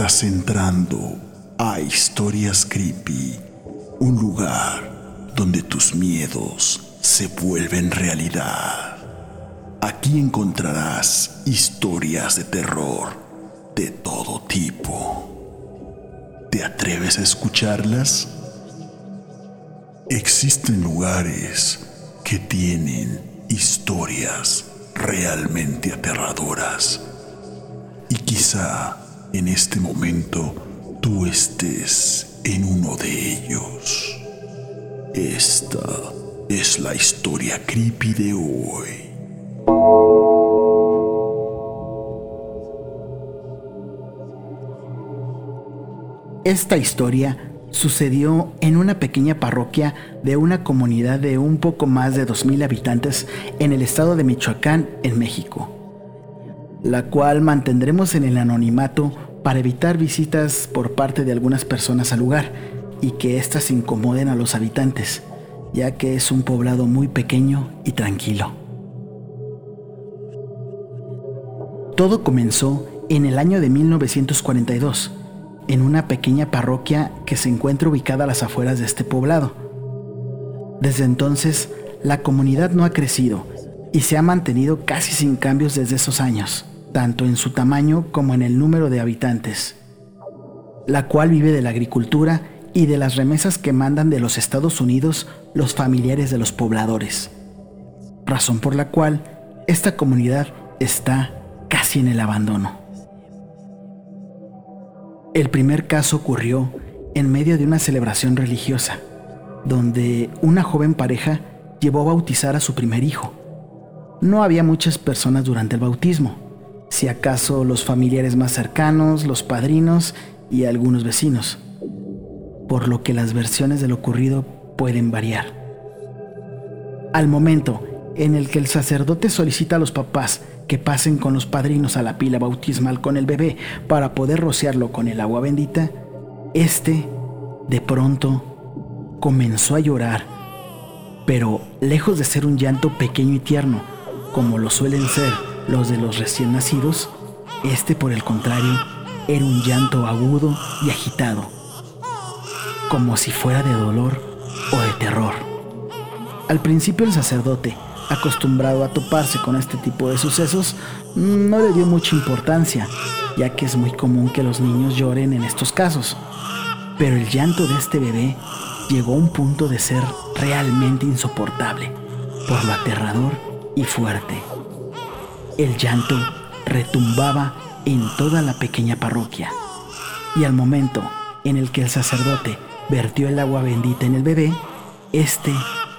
Estás entrando a Historias Creepy, un lugar donde tus miedos se vuelven realidad. Aquí encontrarás historias de terror de todo tipo. ¿Te atreves a escucharlas? Existen lugares que tienen historias realmente aterradoras. Y quizá en este momento tú estés en uno de ellos. Esta es la historia creepy de hoy. Esta historia sucedió en una pequeña parroquia de una comunidad de un poco más de 2.000 habitantes en el estado de Michoacán, en México la cual mantendremos en el anonimato para evitar visitas por parte de algunas personas al lugar y que éstas incomoden a los habitantes, ya que es un poblado muy pequeño y tranquilo. Todo comenzó en el año de 1942, en una pequeña parroquia que se encuentra ubicada a las afueras de este poblado. Desde entonces, la comunidad no ha crecido y se ha mantenido casi sin cambios desde esos años tanto en su tamaño como en el número de habitantes, la cual vive de la agricultura y de las remesas que mandan de los Estados Unidos los familiares de los pobladores, razón por la cual esta comunidad está casi en el abandono. El primer caso ocurrió en medio de una celebración religiosa, donde una joven pareja llevó a bautizar a su primer hijo. No había muchas personas durante el bautismo, si acaso los familiares más cercanos, los padrinos y algunos vecinos, por lo que las versiones de lo ocurrido pueden variar. Al momento en el que el sacerdote solicita a los papás que pasen con los padrinos a la pila bautismal con el bebé para poder rociarlo con el agua bendita, este, de pronto, comenzó a llorar, pero lejos de ser un llanto pequeño y tierno, como lo suelen ser los de los recién nacidos, este por el contrario era un llanto agudo y agitado, como si fuera de dolor o de terror. Al principio el sacerdote, acostumbrado a toparse con este tipo de sucesos, no le dio mucha importancia, ya que es muy común que los niños lloren en estos casos. Pero el llanto de este bebé llegó a un punto de ser realmente insoportable, por lo aterrador y fuerte. El llanto retumbaba en toda la pequeña parroquia. Y al momento en el que el sacerdote vertió el agua bendita en el bebé, éste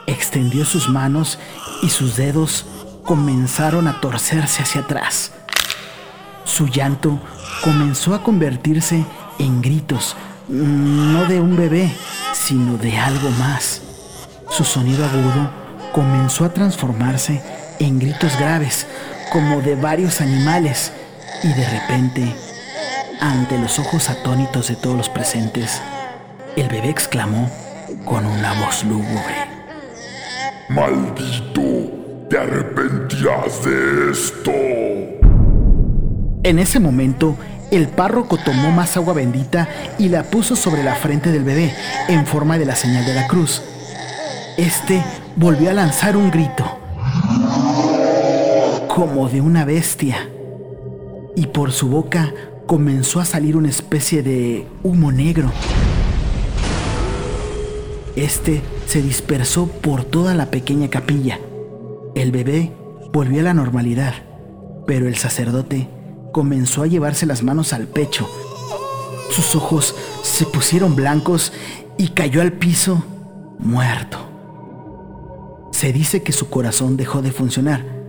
extendió sus manos y sus dedos comenzaron a torcerse hacia atrás. Su llanto comenzó a convertirse en gritos, no de un bebé, sino de algo más. Su sonido agudo comenzó a transformarse en gritos graves, como de varios animales y de repente, ante los ojos atónitos de todos los presentes, el bebé exclamó con una voz lúgubre. Maldito, te arrepentirás de esto. En ese momento, el párroco tomó más agua bendita y la puso sobre la frente del bebé en forma de la señal de la cruz. Este volvió a lanzar un grito como de una bestia, y por su boca comenzó a salir una especie de humo negro. Este se dispersó por toda la pequeña capilla. El bebé volvió a la normalidad, pero el sacerdote comenzó a llevarse las manos al pecho. Sus ojos se pusieron blancos y cayó al piso muerto. Se dice que su corazón dejó de funcionar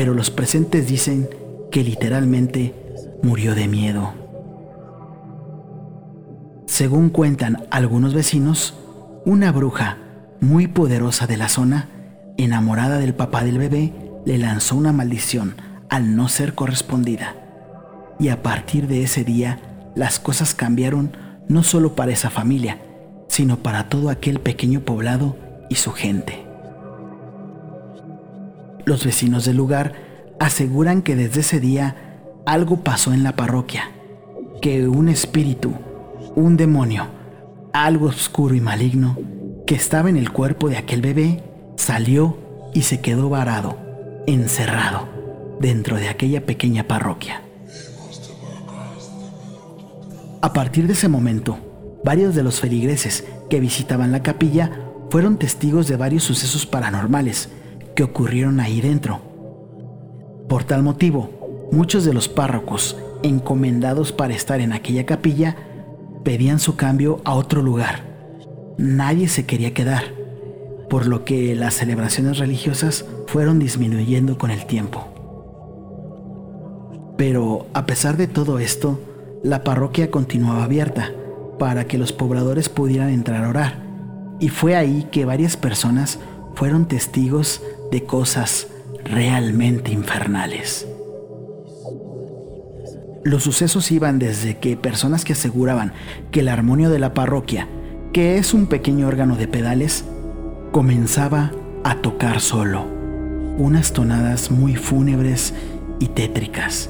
pero los presentes dicen que literalmente murió de miedo. Según cuentan algunos vecinos, una bruja muy poderosa de la zona, enamorada del papá del bebé, le lanzó una maldición al no ser correspondida. Y a partir de ese día, las cosas cambiaron no solo para esa familia, sino para todo aquel pequeño poblado y su gente. Los vecinos del lugar aseguran que desde ese día algo pasó en la parroquia, que un espíritu, un demonio, algo oscuro y maligno, que estaba en el cuerpo de aquel bebé, salió y se quedó varado, encerrado, dentro de aquella pequeña parroquia. A partir de ese momento, varios de los feligreses que visitaban la capilla fueron testigos de varios sucesos paranormales ocurrieron ahí dentro. Por tal motivo, muchos de los párrocos encomendados para estar en aquella capilla pedían su cambio a otro lugar. Nadie se quería quedar, por lo que las celebraciones religiosas fueron disminuyendo con el tiempo. Pero a pesar de todo esto, la parroquia continuaba abierta para que los pobladores pudieran entrar a orar, y fue ahí que varias personas fueron testigos de cosas realmente infernales. Los sucesos iban desde que personas que aseguraban que el armonio de la parroquia, que es un pequeño órgano de pedales, comenzaba a tocar solo, unas tonadas muy fúnebres y tétricas.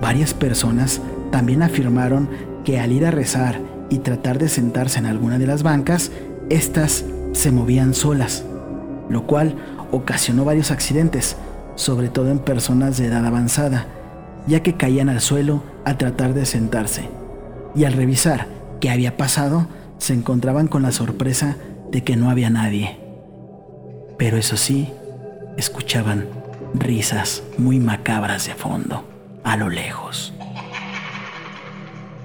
Varias personas también afirmaron que al ir a rezar y tratar de sentarse en alguna de las bancas, éstas se movían solas, lo cual ocasionó varios accidentes, sobre todo en personas de edad avanzada, ya que caían al suelo al tratar de sentarse. Y al revisar qué había pasado, se encontraban con la sorpresa de que no había nadie. Pero eso sí, escuchaban risas muy macabras de fondo, a lo lejos.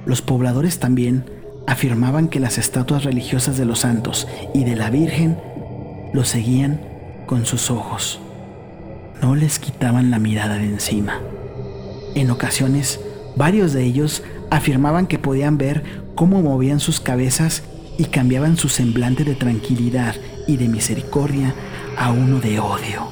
Los pobladores también afirmaban que las estatuas religiosas de los santos y de la Virgen los seguían con sus ojos no les quitaban la mirada de encima. En ocasiones, varios de ellos afirmaban que podían ver cómo movían sus cabezas y cambiaban su semblante de tranquilidad y de misericordia a uno de odio.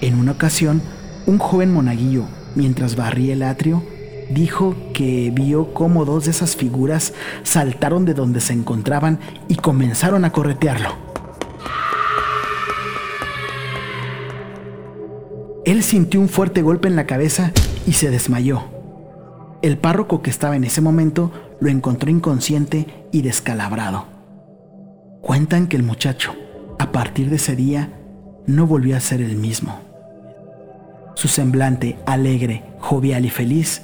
En una ocasión, un joven monaguillo, mientras barría el atrio, dijo que vio cómo dos de esas figuras saltaron de donde se encontraban y comenzaron a corretearlo. Él sintió un fuerte golpe en la cabeza y se desmayó. El párroco que estaba en ese momento lo encontró inconsciente y descalabrado. Cuentan que el muchacho, a partir de ese día, no volvió a ser el mismo. Su semblante alegre, jovial y feliz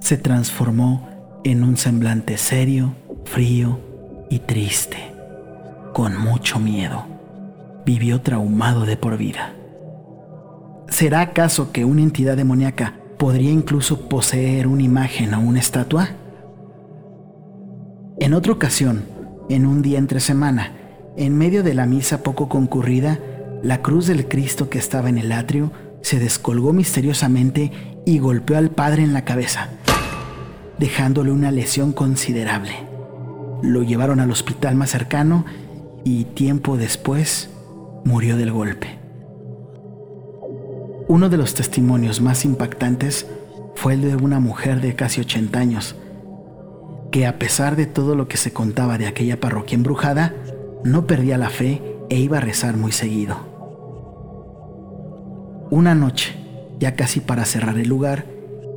se transformó en un semblante serio, frío y triste, con mucho miedo. Vivió traumado de por vida. ¿Será acaso que una entidad demoníaca podría incluso poseer una imagen o una estatua? En otra ocasión, en un día entre semana, en medio de la misa poco concurrida, la cruz del Cristo que estaba en el atrio se descolgó misteriosamente y golpeó al padre en la cabeza, dejándole una lesión considerable. Lo llevaron al hospital más cercano y tiempo después murió del golpe. Uno de los testimonios más impactantes fue el de una mujer de casi 80 años, que a pesar de todo lo que se contaba de aquella parroquia embrujada, no perdía la fe e iba a rezar muy seguido. Una noche, ya casi para cerrar el lugar,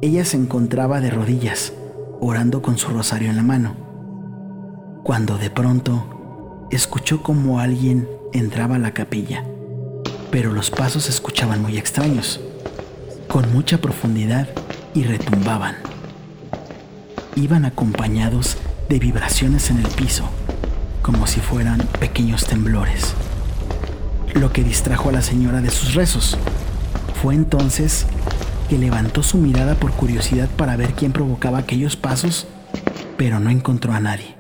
ella se encontraba de rodillas, orando con su rosario en la mano, cuando de pronto escuchó como alguien entraba a la capilla pero los pasos se escuchaban muy extraños, con mucha profundidad y retumbaban. Iban acompañados de vibraciones en el piso, como si fueran pequeños temblores, lo que distrajo a la señora de sus rezos. Fue entonces que levantó su mirada por curiosidad para ver quién provocaba aquellos pasos, pero no encontró a nadie.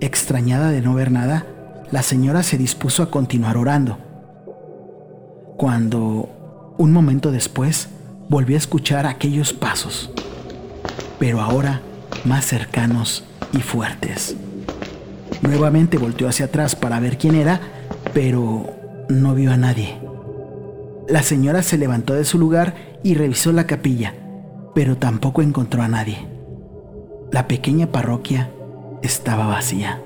Extrañada de no ver nada, la señora se dispuso a continuar orando cuando un momento después volvió a escuchar aquellos pasos, pero ahora más cercanos y fuertes. Nuevamente volteó hacia atrás para ver quién era, pero no vio a nadie. La señora se levantó de su lugar y revisó la capilla, pero tampoco encontró a nadie. La pequeña parroquia estaba vacía.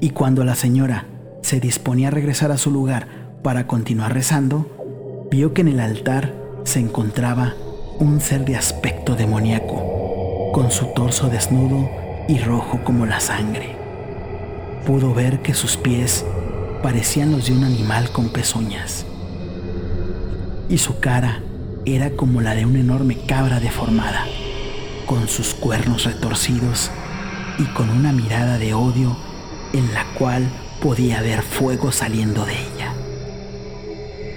Y cuando la señora se disponía a regresar a su lugar para continuar rezando, vio que en el altar se encontraba un ser de aspecto demoníaco, con su torso desnudo y rojo como la sangre. Pudo ver que sus pies parecían los de un animal con pezuñas, y su cara era como la de una enorme cabra deformada, con sus cuernos retorcidos y con una mirada de odio en la cual podía ver fuego saliendo de ella.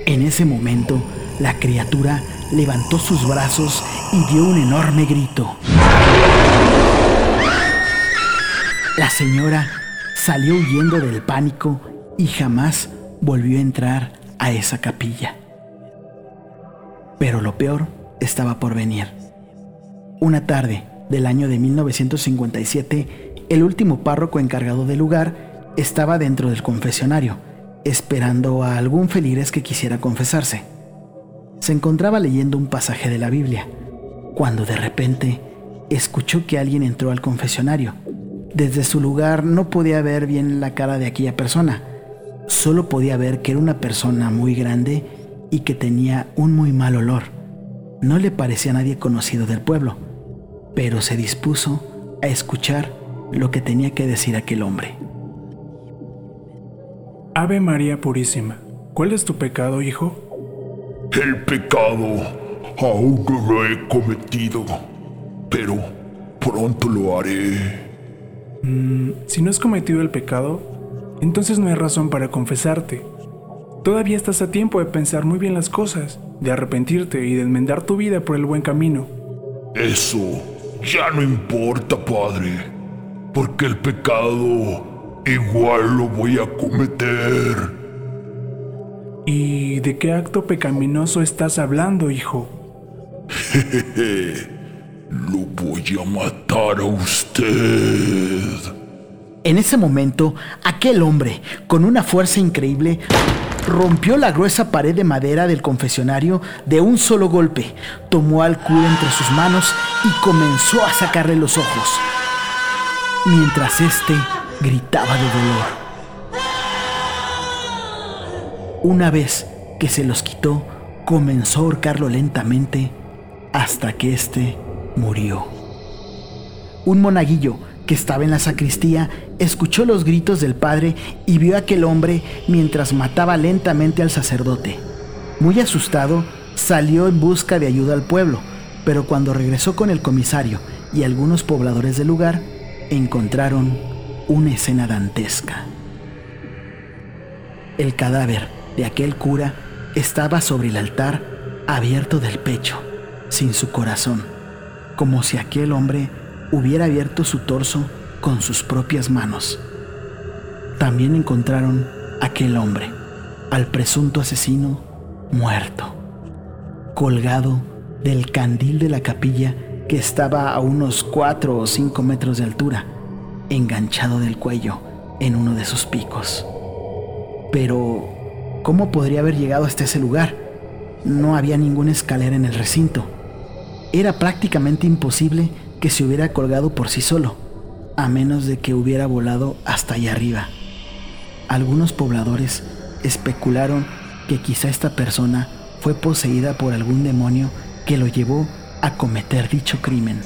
En ese momento, la criatura levantó sus brazos y dio un enorme grito. La señora salió huyendo del pánico y jamás volvió a entrar a esa capilla. Pero lo peor estaba por venir. Una tarde del año de 1957, el último párroco encargado del lugar estaba dentro del confesionario, esperando a algún feligres que quisiera confesarse se encontraba leyendo un pasaje de la Biblia, cuando de repente escuchó que alguien entró al confesionario. Desde su lugar no podía ver bien la cara de aquella persona, solo podía ver que era una persona muy grande y que tenía un muy mal olor. No le parecía a nadie conocido del pueblo, pero se dispuso a escuchar lo que tenía que decir aquel hombre. Ave María Purísima, ¿cuál es tu pecado, hijo? El pecado aún no lo he cometido, pero pronto lo haré. Mm, si no has cometido el pecado, entonces no hay razón para confesarte. Todavía estás a tiempo de pensar muy bien las cosas, de arrepentirte y de enmendar tu vida por el buen camino. Eso ya no importa, Padre, porque el pecado igual lo voy a cometer. ¿Y de qué acto pecaminoso estás hablando, hijo? Lo voy a matar a usted. En ese momento, aquel hombre, con una fuerza increíble, rompió la gruesa pared de madera del confesionario de un solo golpe, tomó al cura entre sus manos y comenzó a sacarle los ojos, mientras éste gritaba de dolor. Una vez que se los quitó, comenzó a ahorcarlo lentamente hasta que éste murió. Un monaguillo que estaba en la sacristía escuchó los gritos del padre y vio a aquel hombre mientras mataba lentamente al sacerdote. Muy asustado, salió en busca de ayuda al pueblo, pero cuando regresó con el comisario y algunos pobladores del lugar, encontraron una escena dantesca. El cadáver de aquel cura estaba sobre el altar abierto del pecho, sin su corazón, como si aquel hombre hubiera abierto su torso con sus propias manos. También encontraron aquel hombre, al presunto asesino, muerto, colgado del candil de la capilla que estaba a unos cuatro o cinco metros de altura, enganchado del cuello en uno de sus picos. Pero ¿Cómo podría haber llegado hasta ese lugar? No había ninguna escalera en el recinto. Era prácticamente imposible que se hubiera colgado por sí solo, a menos de que hubiera volado hasta allá arriba. Algunos pobladores especularon que quizá esta persona fue poseída por algún demonio que lo llevó a cometer dicho crimen.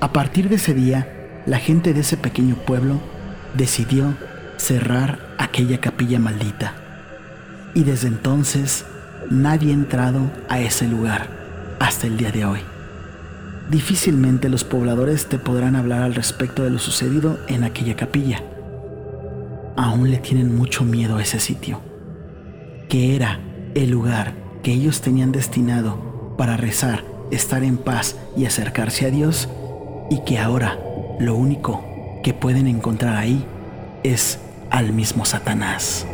A partir de ese día, la gente de ese pequeño pueblo decidió cerrar aquella capilla maldita. Y desde entonces nadie ha entrado a ese lugar hasta el día de hoy. Difícilmente los pobladores te podrán hablar al respecto de lo sucedido en aquella capilla. Aún le tienen mucho miedo a ese sitio, que era el lugar que ellos tenían destinado para rezar, estar en paz y acercarse a Dios, y que ahora lo único que pueden encontrar ahí es al mismo Satanás.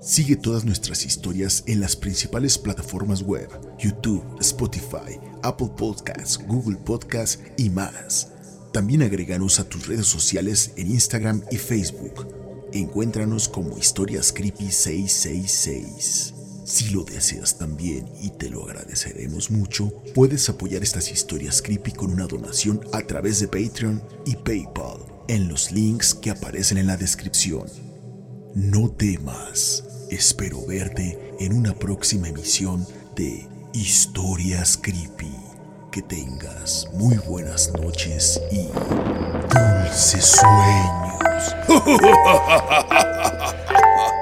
Sigue todas nuestras historias en las principales plataformas web, YouTube, Spotify, Apple Podcasts, Google Podcasts y más. También agreganos a tus redes sociales en Instagram y Facebook Encuéntranos como Historias Creepy 666. Si lo deseas también y te lo agradeceremos mucho, puedes apoyar estas historias creepy con una donación a través de Patreon y PayPal en los links que aparecen en la descripción. No temas, espero verte en una próxima emisión de Historias Creepy. Que tengas muy buenas noches y dulces sueños.